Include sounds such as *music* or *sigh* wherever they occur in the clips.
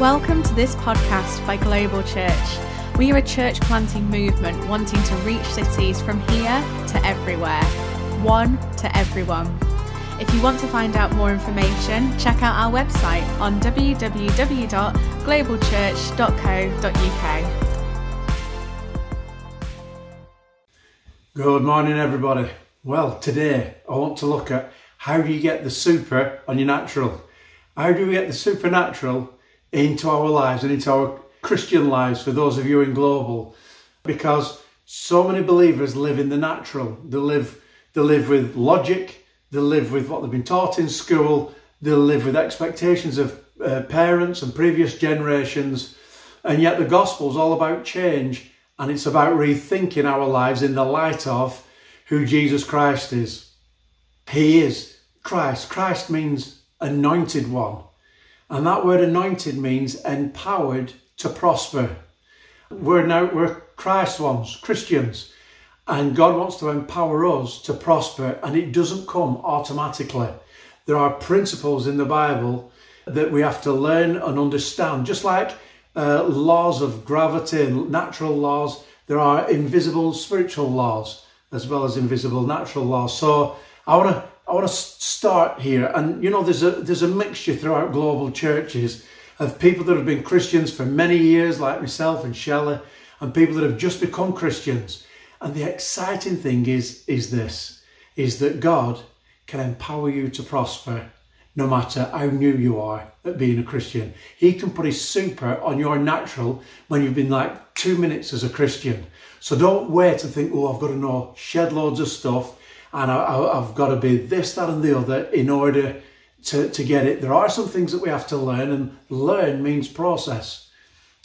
Welcome to this podcast by Global Church. We are a church planting movement wanting to reach cities from here to everywhere, one to everyone. If you want to find out more information, check out our website on www.globalchurch.co.uk. Good morning, everybody. Well, today I want to look at how do you get the super on your natural? How do we get the supernatural into our lives and into our Christian lives for those of you in global? Because so many believers live in the natural. They live, they live with logic, they live with what they've been taught in school, they live with expectations of uh, parents and previous generations. And yet the gospel is all about change and it's about rethinking our lives in the light of who Jesus Christ is. He is Christ. Christ means anointed one. And that word anointed means empowered to prosper. We're now we're Christ ones, Christians, and God wants to empower us to prosper, and it doesn't come automatically. There are principles in the Bible that we have to learn and understand, just like uh, laws of gravity, and natural laws. There are invisible spiritual laws as well as invisible natural laws. So I want to I want to start here, and you know, there's a there's a mixture throughout global churches of people that have been Christians for many years, like myself and Shelley, and people that have just become Christians. And the exciting thing is is this: is that God can empower you to prosper, no matter how new you are at being a Christian. He can put His super on your natural when you've been like two minutes as a Christian. So don't wait and think, oh, I've got to know shed loads of stuff and I, have got to be this, that, and the other in order to, to get it. There are some things that we have to learn, and learn means process.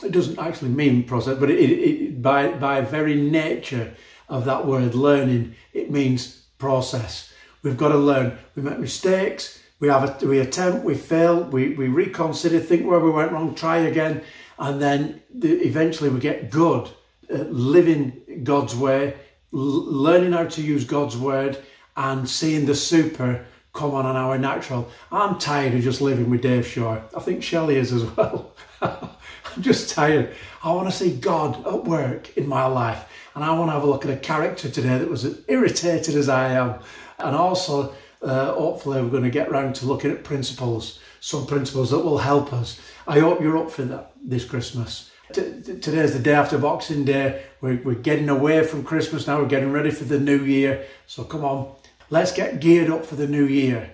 It doesn't actually mean process, but it, it, it, by, by very nature of that word learning, it means process. We've got to learn. We make mistakes, we have a, we attempt, we fail, we, we reconsider, think where we went wrong, try again, and then the, eventually we get good at living God's way learning how to use God's word and seeing the super come on on our natural. I'm tired of just living with Dave Shore. I think Shelley is as *laughs* well. I'm just tired. I want to see God at work in my life. And I want to have a look at a character today that was as irritated as I am. And also, uh, hopefully, we're going to get round to looking at principles, some principles that will help us. I hope you're up for that this Christmas. Today's the day after Boxing Day. We're, we're getting away from Christmas now. We're getting ready for the new year. So come on, let's get geared up for the new year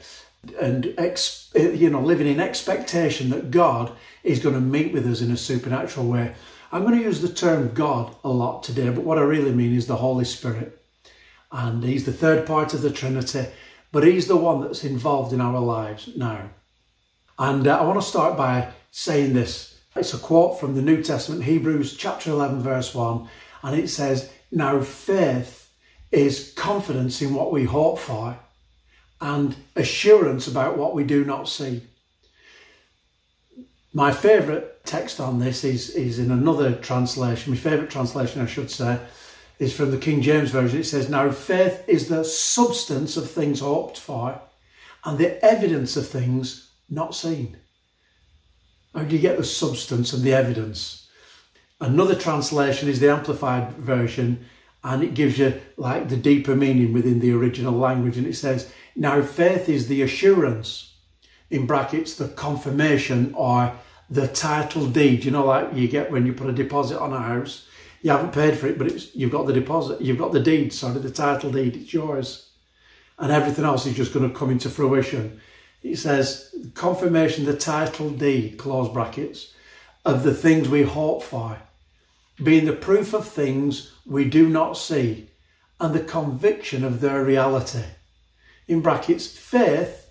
and ex, you know living in expectation that God is going to meet with us in a supernatural way. I'm going to use the term God a lot today, but what I really mean is the Holy Spirit. And He's the third part of the Trinity, but He's the one that's involved in our lives now. And uh, I want to start by saying this it's a quote from the New Testament, Hebrews chapter 11, verse 1, and it says, Now faith is confidence in what we hope for and assurance about what we do not see. My favourite text on this is, is in another translation, my favourite translation, I should say, is from the King James Version. It says, Now faith is the substance of things hoped for and the evidence of things not seen. How do you get the substance and the evidence? Another translation is the amplified version, and it gives you like the deeper meaning within the original language. And it says, Now faith is the assurance, in brackets, the confirmation or the title deed. You know, like you get when you put a deposit on a house, you haven't paid for it, but you've got the deposit, you've got the deed, sorry, the title deed, it's yours. And everything else is just going to come into fruition it says confirmation the title deed, close brackets, of the things we hope for, being the proof of things we do not see and the conviction of their reality. In brackets, faith,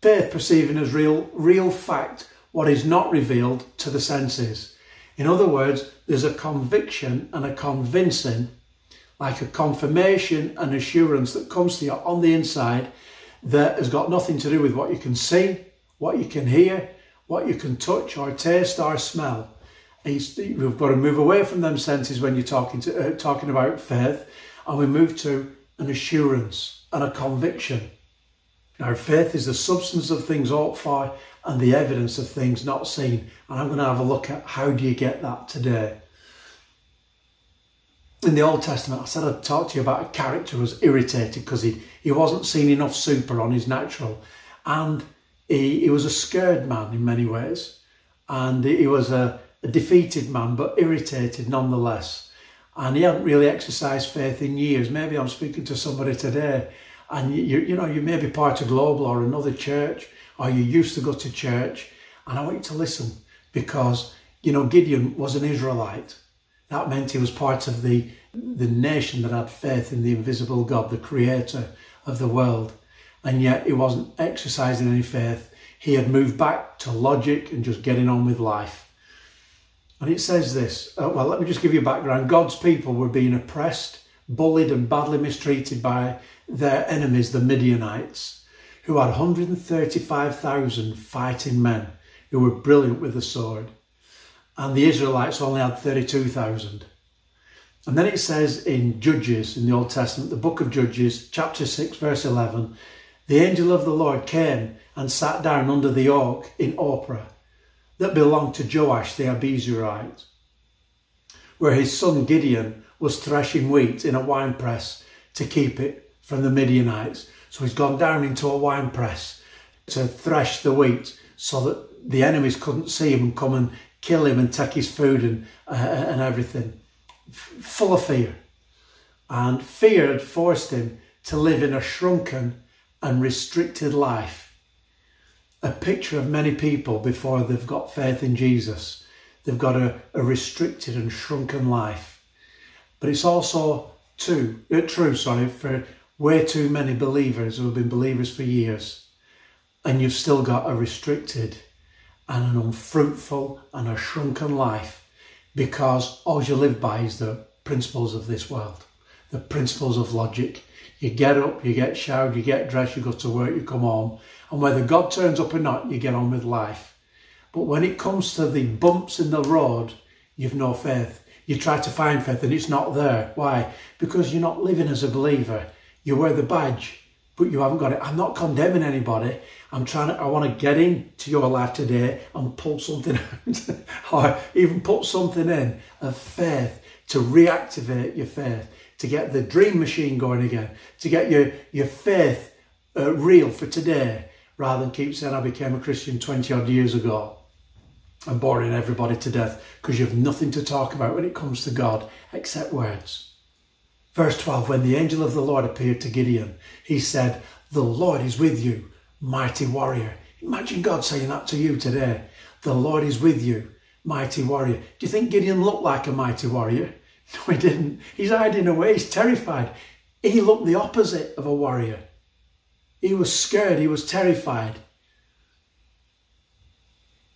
faith perceiving as real, real fact what is not revealed to the senses. In other words, there's a conviction and a convincing, like a confirmation and assurance that comes to you on the inside that has got nothing to do with what you can see, what you can hear, what you can touch or taste or smell. we've got to move away from them senses when you're talking to uh, talking about faith, and we move to an assurance and a conviction. Now, faith is the substance of things hoped for and the evidence of things not seen. And I'm going to have a look at how do you get that today. In the Old Testament, I said I'd talk to you about a character who was irritated because he, he wasn't seeing enough super on his natural. And he, he was a scared man in many ways. And he was a, a defeated man, but irritated nonetheless. And he hadn't really exercised faith in years. Maybe I'm speaking to somebody today and you, you know, you may be part of Global or another church, or you used to go to church, and I want you to listen because, you know, Gideon was an Israelite. That meant he was part of the, the nation that had faith in the invisible God, the creator of the world. And yet he wasn't exercising any faith. He had moved back to logic and just getting on with life. And it says this uh, well, let me just give you a background. God's people were being oppressed, bullied, and badly mistreated by their enemies, the Midianites, who had 135,000 fighting men who were brilliant with the sword. And the Israelites only had 32,000. And then it says in Judges, in the Old Testament, the book of Judges, chapter 6, verse 11, the angel of the Lord came and sat down under the oak in Ophrah that belonged to Joash the Abiezrite, where his son Gideon was threshing wheat in a winepress to keep it from the Midianites. So he's gone down into a wine press to thresh the wheat so that the enemies couldn't see him and come and kill him and take his food and, uh, and everything. F- full of fear. And fear had forced him to live in a shrunken and restricted life. A picture of many people before they've got faith in Jesus. They've got a, a restricted and shrunken life. But it's also too, uh, true sorry, for way too many believers who have been believers for years, and you've still got a restricted and an unfruitful and a shrunken life because all you live by is the principles of this world, the principles of logic. You get up, you get showered, you get dressed, you go to work, you come home, and whether God turns up or not, you get on with life. But when it comes to the bumps in the road, you've no faith. You try to find faith and it's not there. Why? Because you're not living as a believer you wear the badge, but you haven't got it. I'm not condemning anybody. I'm trying to, I want to get into your life today and pull something *laughs* out, or even put something in of faith to reactivate your faith, to get the dream machine going again, to get your, your faith uh, real for today, rather than keep saying I became a Christian 20 odd years ago and boring everybody to death because you have nothing to talk about when it comes to God except words. Verse 12 When the angel of the Lord appeared to Gideon, he said, The Lord is with you, mighty warrior. Imagine God saying that to you today. The Lord is with you, mighty warrior. Do you think Gideon looked like a mighty warrior? *laughs* No, he didn't. He's hiding away, he's terrified. He looked the opposite of a warrior. He was scared, he was terrified.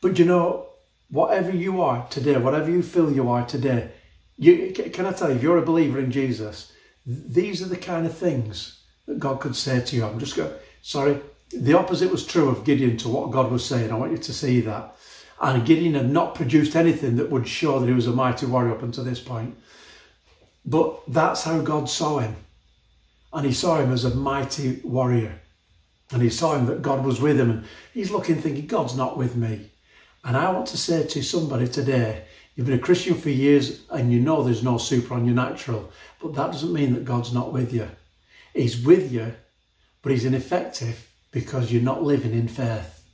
But you know, whatever you are today, whatever you feel you are today, you, can I tell you, if you're a believer in Jesus, these are the kind of things that God could say to you. I'm just going, sorry, the opposite was true of Gideon to what God was saying. I want you to see that. And Gideon had not produced anything that would show that he was a mighty warrior up until this point. But that's how God saw him. And he saw him as a mighty warrior. And he saw him that God was with him. And he's looking, thinking, God's not with me. And I want to say to somebody today, You've been a Christian for years and you know there's no super on your natural, but that doesn't mean that God's not with you. He's with you, but He's ineffective because you're not living in faith.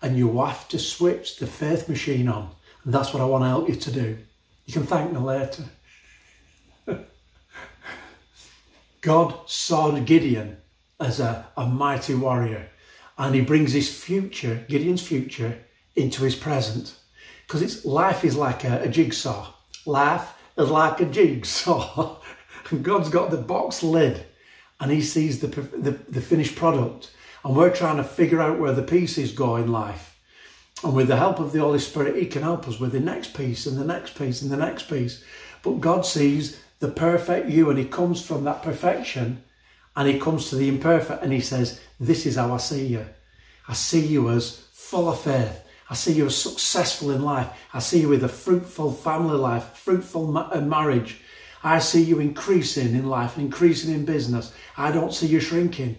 And you have to switch the faith machine on. And that's what I want to help you to do. You can thank me later. *laughs* God saw Gideon as a, a mighty warrior, and he brings his future, Gideon's future, into his present because it's life is like a, a jigsaw. Life is like a jigsaw. and *laughs* God's got the box lid and he sees the, the, the finished product. And we're trying to figure out where the pieces go in life. And with the help of the Holy Spirit, He can help us with the next piece and the next piece and the next piece. But God sees the perfect you and He comes from that perfection and He comes to the imperfect and He says, This is how I see you. I see you as full of faith, I see you as successful in life. I see you with a fruitful family life, fruitful ma- uh, marriage. I see you increasing in life, increasing in business. I don't see you shrinking.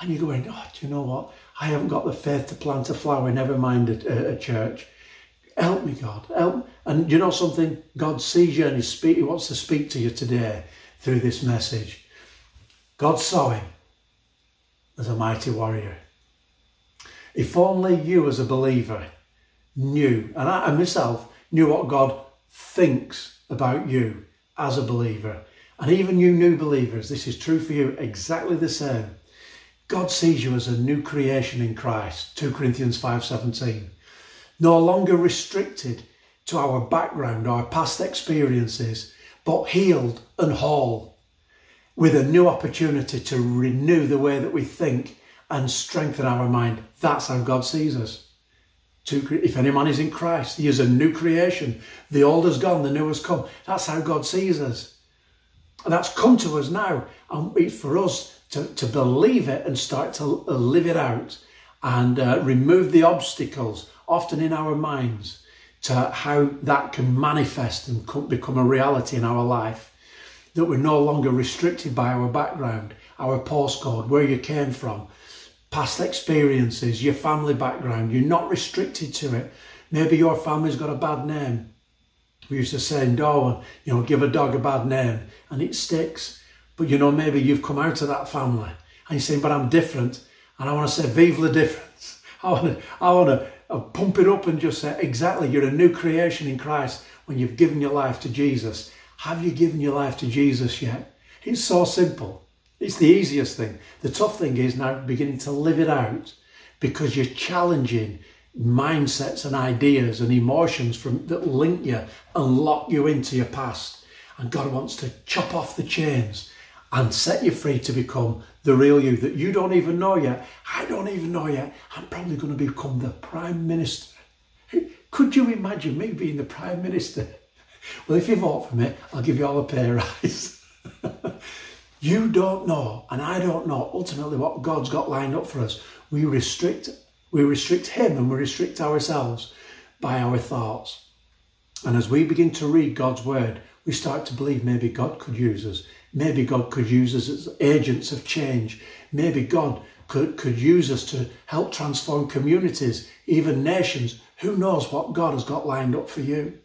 And you're going, oh, do you know what? I haven't got the faith to plant a flower, never mind a, a church. Help me, God. Help. And you know something? God sees you and he, speak, he wants to speak to you today through this message. God saw him as a mighty warrior. If only you, as a believer, knew, and I and myself knew what God thinks about you as a believer, and even you new believers, this is true for you exactly the same. God sees you as a new creation in Christ, 2 Corinthians 5:17. No longer restricted to our background, our past experiences, but healed and whole, with a new opportunity to renew the way that we think and strengthen our mind. That's how God sees us. If any man is in Christ, he is a new creation. The old has gone, the new has come. That's how God sees us. And that's come to us now. And it's for us to, to believe it and start to live it out and uh, remove the obstacles, often in our minds, to how that can manifest and become a reality in our life. That we're no longer restricted by our background, our postcode, where you came from, past experiences, your family background. You're not restricted to it. Maybe your family's got a bad name. We used to say in Darwin, you know, give a dog a bad name and it sticks. But you know, maybe you've come out of that family and you're saying, but I'm different. And I want to say, vive the difference. *laughs* I want to, I want to uh, pump it up and just say, exactly, you're a new creation in Christ when you've given your life to Jesus. Have you given your life to Jesus yet? It's so simple. It's the easiest thing. The tough thing is now beginning to live it out because you're challenging mindsets and ideas and emotions from that link you and lock you into your past. And God wants to chop off the chains and set you free to become the real you that you don't even know yet. I don't even know yet. I'm probably going to become the Prime Minister. Could you imagine me being the Prime Minister? *laughs* Well, if you vote for me, I'll give you all a pay rise. *laughs* you don't know, and I don't know ultimately what God's got lined up for us. We restrict, we restrict Him and we restrict ourselves by our thoughts. And as we begin to read God's word, we start to believe maybe God could use us. Maybe God could use us as agents of change. Maybe God could, could use us to help transform communities, even nations. Who knows what God has got lined up for you?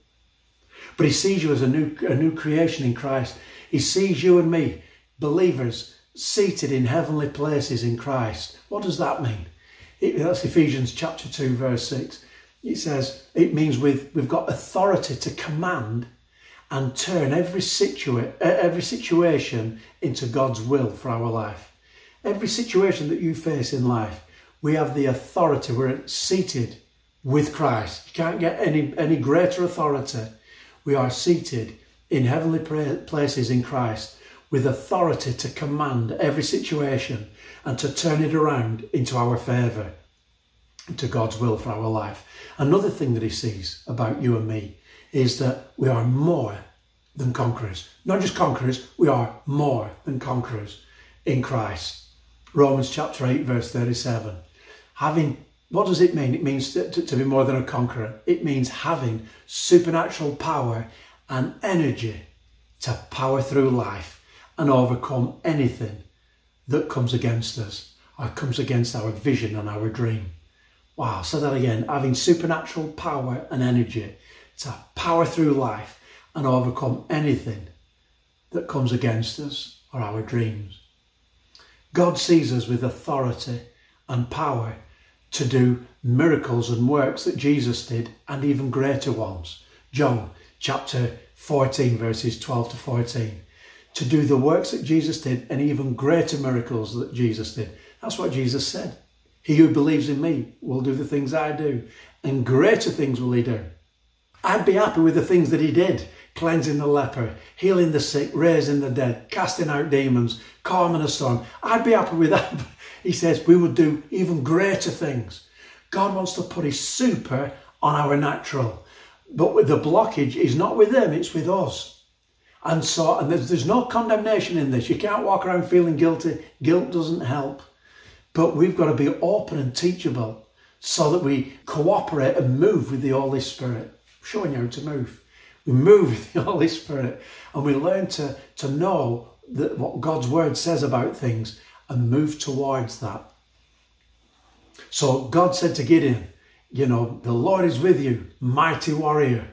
But He sees you as a new, a new creation in Christ. He sees you and me, believers, seated in heavenly places in Christ. What does that mean? It, that's Ephesians chapter 2, verse 6. It says it means we've, we've got authority to command and turn every, situa- every situation into God's will for our life. Every situation that you face in life, we have the authority. We're seated with Christ. You can't get any, any greater authority. We are seated in heavenly places in Christ with authority to command every situation and to turn it around into our favour, to God's will for our life. Another thing that He sees about you and me is that we are more than conquerors. Not just conquerors, we are more than conquerors in Christ. Romans chapter 8, verse 37. Having, what does it mean? It means to, to, to be more than a conqueror. It means having supernatural power and energy to power through life and overcome anything that comes against us or comes against our vision and our dream. Wow, say that again. Having supernatural power and energy to power through life and overcome anything that comes against us or our dreams. God sees us with authority and power to do miracles and works that Jesus did and even greater ones. John chapter 14, verses 12 to 14. To do the works that Jesus did and even greater miracles that Jesus did. That's what Jesus said. He who believes in me will do the things I do, and greater things will he do. I'd be happy with the things that he did cleansing the leper, healing the sick, raising the dead, casting out demons, calming a storm. I'd be happy with that. *laughs* he says we would do even greater things. God wants to put his super on our natural. But the blockage is not with them, it's with us. And so, and there's, there's no condemnation in this. You can't walk around feeling guilty. Guilt doesn't help. But we've got to be open and teachable so that we cooperate and move with the Holy Spirit, showing you how to move. We move with the *laughs* Holy Spirit and we learn to, to know that what God's word says about things and move towards that. So God said to Gideon, You know, the Lord is with you, mighty warrior.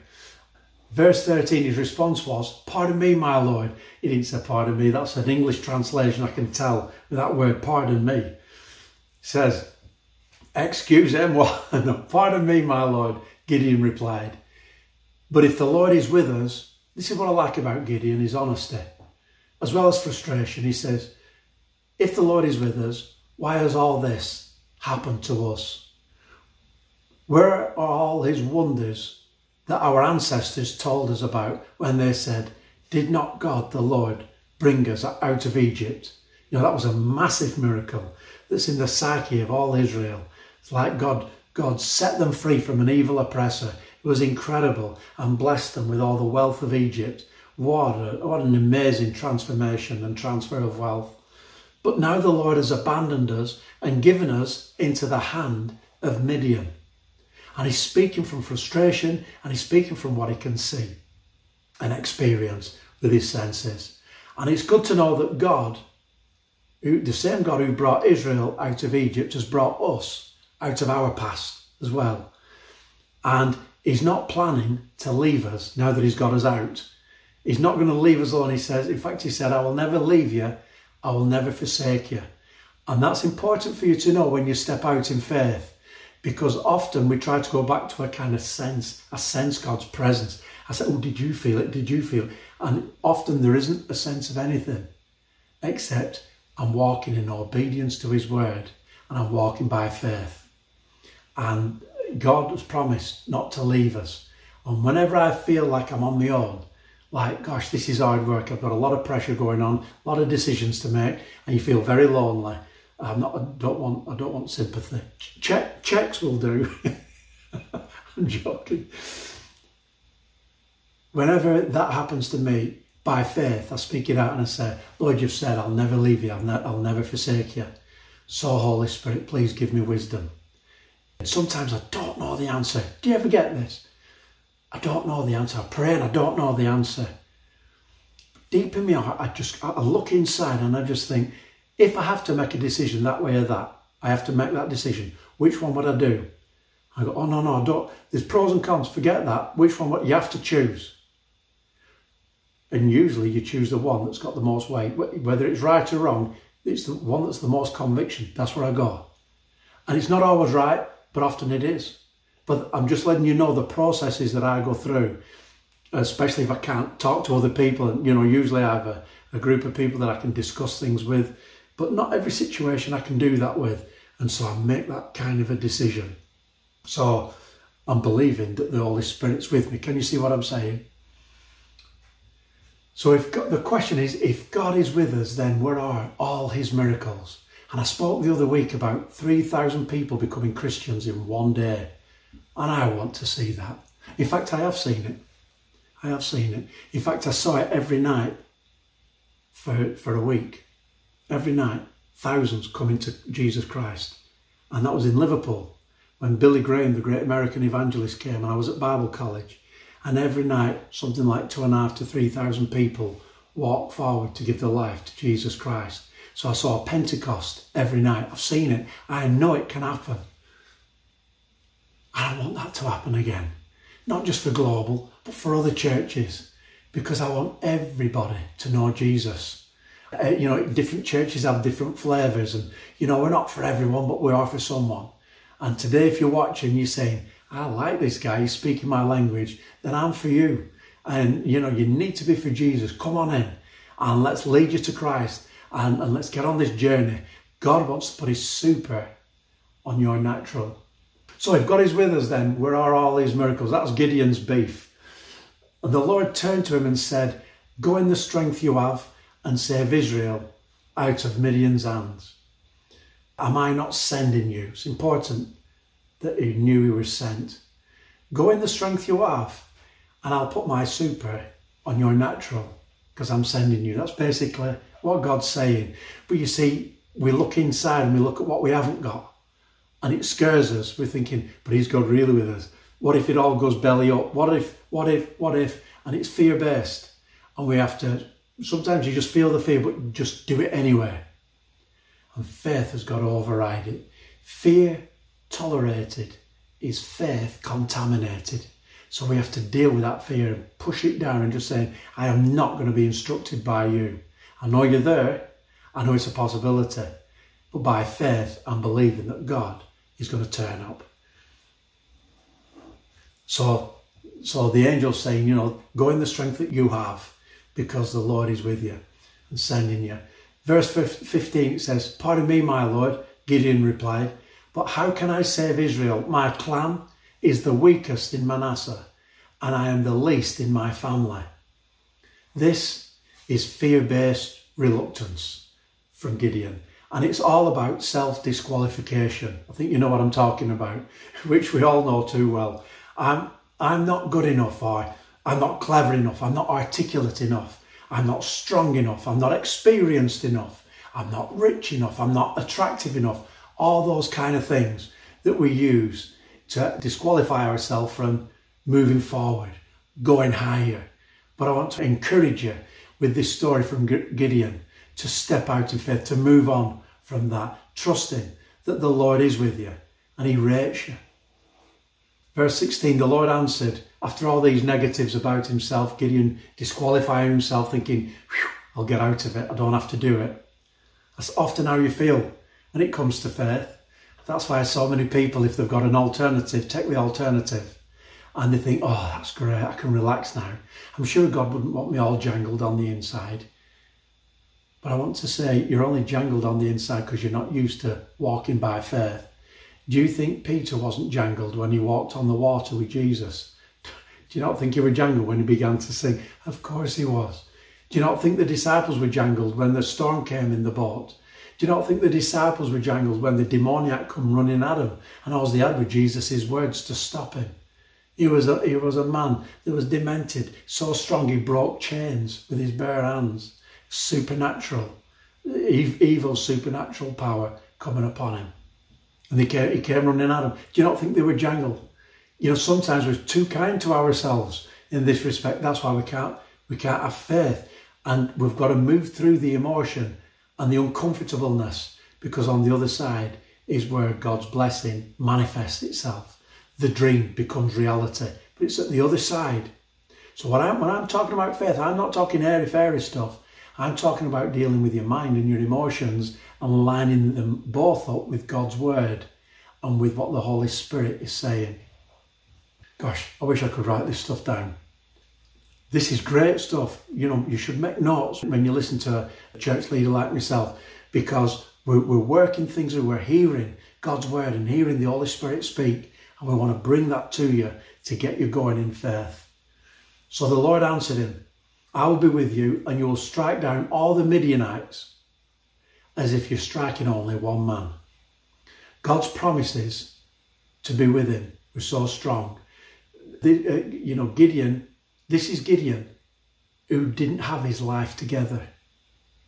Verse 13, his response was, Pardon me, my Lord. He didn't say, Pardon me. That's an English translation, I can tell with that word, pardon me. Says, Excuse him. *laughs* no, pardon me, my Lord. Gideon replied. But if the Lord is with us, this is what I like about Gideon, his honesty. As well as frustration, he says, If the Lord is with us, why has all this happened to us? Where are all his wonders that our ancestors told us about when they said, Did not God the Lord bring us out of Egypt? You know, that was a massive miracle that's in the psyche of all Israel. It's like God, God set them free from an evil oppressor. It was incredible and blessed them with all the wealth of Egypt. What, a, what an amazing transformation and transfer of wealth. But now the Lord has abandoned us and given us into the hand of Midian. And he's speaking from frustration and he's speaking from what he can see and experience with his senses. And it's good to know that God, who, the same God who brought Israel out of Egypt, has brought us out of our past as well. And he's not planning to leave us now that he's got us out. He's not going to leave us alone. He says, in fact, he said, I will never leave you, I will never forsake you. And that's important for you to know when you step out in faith because often we try to go back to a kind of sense, I sense God's presence. I said, Oh, did you feel it? Did you feel it? And often there isn't a sense of anything except I'm walking in obedience to His word and I'm walking by faith. And God has promised not to leave us. And whenever I feel like I'm on my own, like, gosh, this is hard work, I've got a lot of pressure going on, a lot of decisions to make, and you feel very lonely, I'm not. I don't want. I don't want sympathy. Check checks will do. *laughs* I'm joking. Whenever that happens to me, by faith, I speak it out and I say, Lord, you've said I'll never leave you. I'll, ne- I'll never forsake you. So, Holy Spirit, please give me wisdom. Sometimes I don't know the answer. Do you ever get this? I don't know the answer. I pray and I don't know the answer. Deep in heart, I just I look inside and I just think, if I have to make a decision that way or that, I have to make that decision. Which one would I do? I go, oh no, no, don't. There's pros and cons. Forget that. Which one? Would, you have to choose. And usually you choose the one that's got the most weight. Whether it's right or wrong, it's the one that's the most conviction. That's where I go. And it's not always right, but often it is. But I'm just letting you know the processes that I go through, especially if I can't talk to other people. And, you know, usually I have a, a group of people that I can discuss things with but not every situation I can do that with. And so I make that kind of a decision. So I'm believing that the Holy Spirit's with me. Can you see what I'm saying? So if God, the question is, if God is with us, then where are all his miracles? And I spoke the other week about 3,000 people becoming Christians in one day. And I want to see that. In fact, I have seen it. I have seen it. In fact, I saw it every night for, for a week every night, thousands coming to Jesus Christ. And that was in Liverpool when Billy Graham, the great American evangelist, came, and I was at Bible college. And every night, something like two and a half to three thousand people walked forward to give their life to Jesus Christ. So I saw Pentecost every night. I've seen it. I know it can happen. I want that to happen again. Not just for global, but for other churches. Because I want everybody to know Jesus. Uh, you know, different churches have different flavours, and you know, we're not for everyone, but we are for someone. And today, if you're watching, you're saying, I like this guy, he's speaking my language, then I'm for you. And you know, you need to be for Jesus. Come on in and let's lead you to Christ and, and let's get on this journey. God wants to put his super on your natural. So if God is with us, then where are all these miracles? That's Gideon's beef. And the Lord turned to him and said, Go in the strength you have and save Israel out of Midian's hands? Am I not sending you? It's important that he knew he was sent. Go in the strength you have, and I'll put my super on your natural because I'm sending you. That's basically what God's saying. But you see, we look inside and we look at what we haven't got, and it scares us. We're thinking, but He's God really with us? What if it all goes belly up? What if, what if, what if? And it's fear based, and we have to sometimes you just feel the fear, but just do it anyway. And faith has got to override it. Fear tolerated is faith contaminated. So we have to deal with that fear and push it down and just say, I am not going to be instructed by you. I know you're there. I know it's a possibility. But by faith, I'm believing that God is going to turn up. So, so the angel's saying, you know, go in the strength that you have because the Lord is with you and sending you. Verse 15 says, Pardon me, my Lord, Gideon replied, but how can I save Israel? My clan is the weakest in Manasseh, and I am the least in my family. This is fear based reluctance from Gideon. And it's all about self disqualification. I think you know what I'm talking about, *laughs* which we all know too well. I'm, I'm not good enough, or I'm not clever enough, I'm not articulate enough, I'm not strong enough, I'm not experienced enough, I'm not rich enough, I'm not attractive enough. All those kind of things that we use to disqualify ourselves from moving forward, going higher. But I want to encourage you with this story from Gideon to step out in faith, to move on from that, trusting that the Lord is with you and He rates you. Verse 16 The Lord answered, after all these negatives about himself, Gideon disqualifying himself, thinking, I'll get out of it, I don't have to do it. That's often how you feel when it comes to faith. That's why so many people, if they've got an alternative, take the alternative. And they think, oh, that's great, I can relax now. I'm sure God wouldn't want me all jangled on the inside. But I want to say, you're only jangled on the inside because you're not used to walking by faith. Do you think Peter wasn't jangled when he walked on the water with Jesus? Do you not think he was jangled when he began to sing? Of course he was. Do you not think the disciples were jangled when the storm came in the boat? Do you not think the disciples were jangled when the demoniac come running at him and all they had were Jesus' words to stop him? He was, a, he was a man that was demented, so strong he broke chains with his bare hands. Supernatural, evil supernatural power coming upon him. And he came, he came running at him. Do you not think they were jangled? You know, sometimes we're too kind to ourselves in this respect. That's why we can't we can't have faith. And we've got to move through the emotion and the uncomfortableness because on the other side is where God's blessing manifests itself. The dream becomes reality, but it's at the other side. So when I'm, when I'm talking about faith, I'm not talking airy fairy stuff. I'm talking about dealing with your mind and your emotions and lining them both up with God's word and with what the Holy Spirit is saying. Gosh, I wish I could write this stuff down. This is great stuff. You know, you should make notes when you listen to a church leader like myself because we're, we're working things and we're hearing God's word and hearing the Holy Spirit speak. And we want to bring that to you to get you going in faith. So the Lord answered him, I will be with you, and you will strike down all the Midianites as if you're striking only one man. God's promises to be with him were so strong. The, uh, you know, Gideon, this is Gideon who didn't have his life together.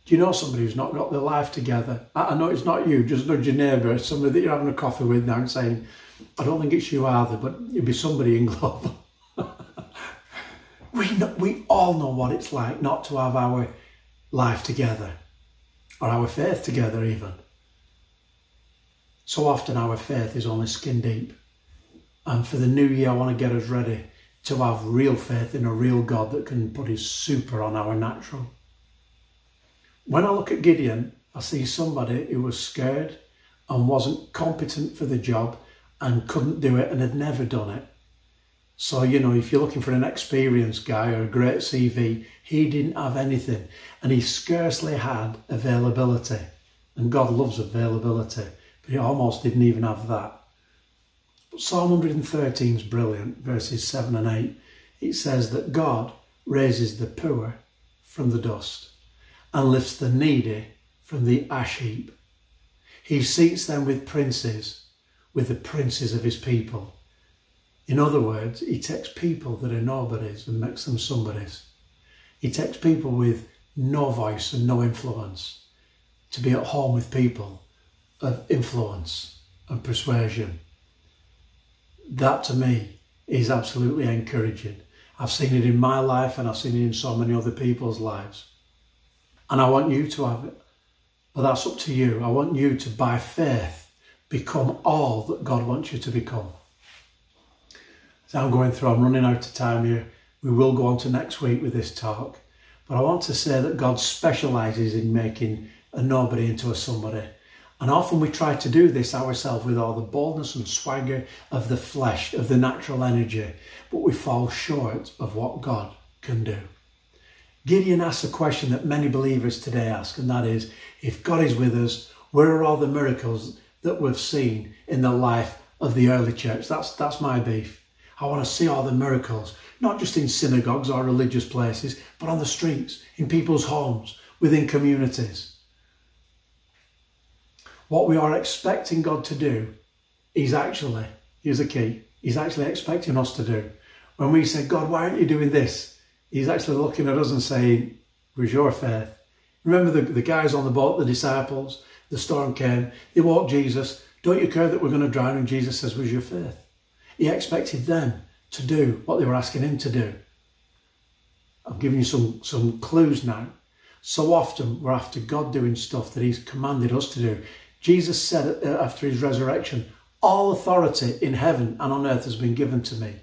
Do you know somebody who's not got their life together? I, I know it's not you, just nudge your neighbour, somebody that you're having a coffee with now and saying, I don't think it's you either, but it'd be somebody in Global. *laughs* we, know, we all know what it's like not to have our life together or our faith together, even. So often our faith is only skin deep. And for the new year, I want to get us ready to have real faith in a real God that can put his super on our natural. When I look at Gideon, I see somebody who was scared and wasn't competent for the job and couldn't do it and had never done it. So, you know, if you're looking for an experienced guy or a great CV, he didn't have anything and he scarcely had availability. And God loves availability, but he almost didn't even have that. Psalm 113 is brilliant, verses 7 and 8. It says that God raises the poor from the dust and lifts the needy from the ash heap. He seats them with princes, with the princes of his people. In other words, he takes people that are nobodies and makes them somebodies. He takes people with no voice and no influence to be at home with people of influence and persuasion. That to me is absolutely encouraging. I've seen it in my life and I've seen it in so many other people's lives. And I want you to have it. But that's up to you. I want you to, by faith, become all that God wants you to become. So I'm going through, I'm running out of time here. We will go on to next week with this talk. But I want to say that God specializes in making a nobody into a somebody. And often we try to do this ourselves with all the boldness and swagger of the flesh, of the natural energy, but we fall short of what God can do. Gideon asks a question that many believers today ask, and that is if God is with us, where are all the miracles that we've seen in the life of the early church? That's, that's my beef. I want to see all the miracles, not just in synagogues or religious places, but on the streets, in people's homes, within communities. What we are expecting God to do, He's actually, here's the key, He's actually expecting us to do. When we say, God, why aren't you doing this? He's actually looking at us and saying, Where's your faith? Remember the, the guys on the boat, the disciples, the storm came, they walked Jesus. Don't you care that we're going to drown? And Jesus says, Where's your faith? He expected them to do what they were asking him to do. I'm giving you some, some clues now. So often we're after God doing stuff that He's commanded us to do. Jesus said uh, after His resurrection, All authority in heaven and on earth has been given to me.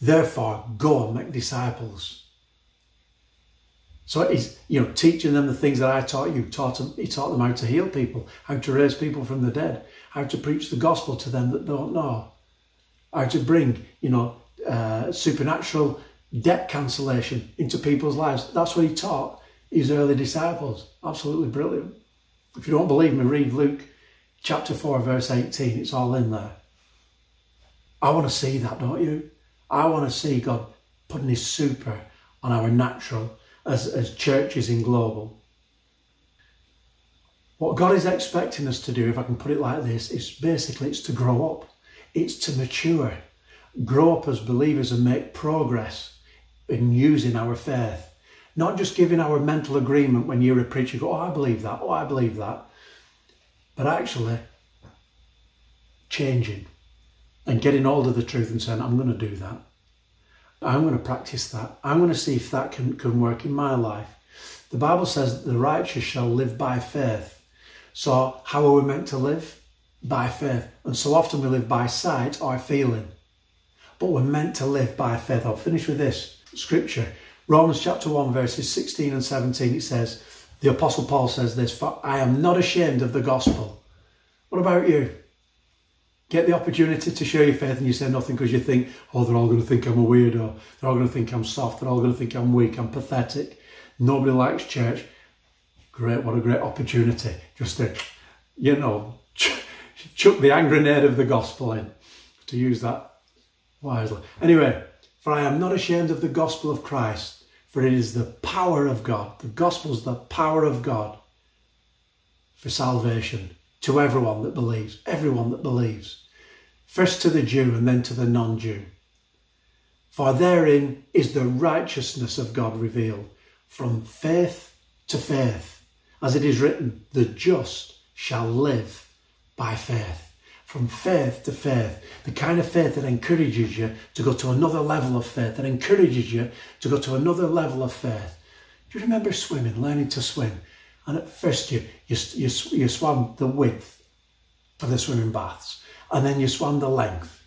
Therefore, go and make disciples. So he's, you know, teaching them the things that I taught you. Taught them, he taught them how to heal people, how to raise people from the dead, how to preach the gospel to them that don't know, how to bring, you know, uh, supernatural debt cancellation into people's lives. That's what he taught his early disciples. Absolutely brilliant. If you don't believe me, read Luke chapter 4, verse 18. It's all in there. I want to see that, don't you? I want to see God putting his super on our natural as, as churches in global. What God is expecting us to do, if I can put it like this, is basically it's to grow up. It's to mature, grow up as believers and make progress in using our faith. Not just giving our mental agreement when you're a preacher, go, oh, I believe that, oh, I believe that. But actually changing and getting hold of the truth and saying, I'm going to do that. I'm going to practice that. I'm going to see if that can, can work in my life. The Bible says the righteous shall live by faith. So, how are we meant to live? By faith. And so often we live by sight or feeling. But we're meant to live by faith. I'll finish with this scripture. Romans chapter 1, verses 16 and 17, it says, the Apostle Paul says this, For I am not ashamed of the gospel. What about you? get the opportunity to show your faith and you say nothing because you think, oh, they're all going to think I'm a weirdo. They're all going to think I'm soft. They're all going to think I'm weak. I'm pathetic. Nobody likes church. Great, what a great opportunity. Just to, you know, *laughs* chuck the hand grenade of the gospel in, to use that wisely. Anyway, for I am not ashamed of the gospel of Christ, for it is the power of God. The gospel is the power of God for salvation to everyone that believes, everyone that believes, first to the Jew and then to the non Jew. For therein is the righteousness of God revealed from faith to faith, as it is written, the just shall live by faith. From faith to faith, the kind of faith that encourages you to go to another level of faith, that encourages you to go to another level of faith. Do you remember swimming, learning to swim? And at first you, you, you, you swam the width of the swimming baths and then you swam the length.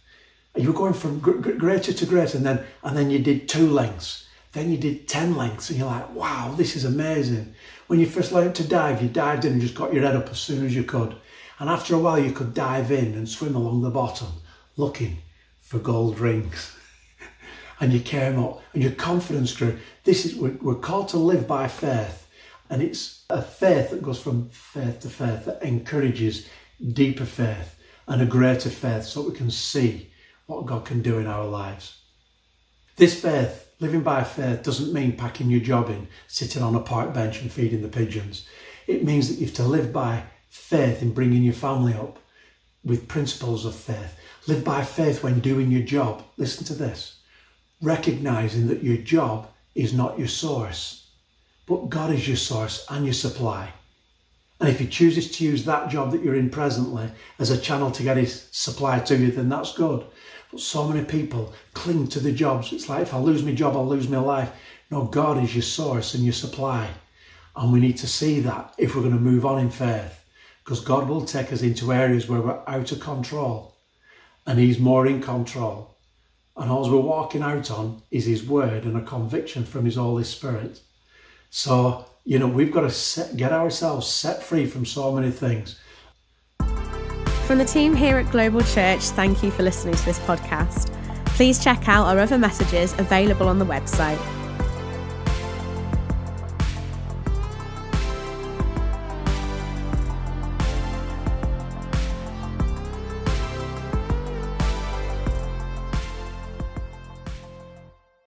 You were going from greater to greater and then, and then you did two lengths. Then you did 10 lengths and you're like, wow, this is amazing. When you first learned to dive, you dived in and just got your head up as soon as you could. And after a while, you could dive in and swim along the bottom looking for gold rings. *laughs* and you came up and your confidence grew. This is, we're, we're called to live by faith. And it's a faith that goes from faith to faith that encourages deeper faith and a greater faith so we can see what God can do in our lives. This faith, living by faith, doesn't mean packing your job in, sitting on a park bench and feeding the pigeons. It means that you have to live by faith in bringing your family up with principles of faith. Live by faith when doing your job. Listen to this. Recognizing that your job is not your source but God is your source and your supply. And if He chooses to use that job that you're in presently as a channel to get His supply to you, then that's good. But so many people cling to the jobs. It's like, if I lose my job, I'll lose my life. No, God is your source and your supply. And we need to see that if we're going to move on in faith. Because God will take us into areas where we're out of control and He's more in control. And all we're walking out on is His Word and a conviction from His Holy Spirit. So, you know, we've got to set, get ourselves set free from so many things. From the team here at Global Church, thank you for listening to this podcast. Please check out our other messages available on the website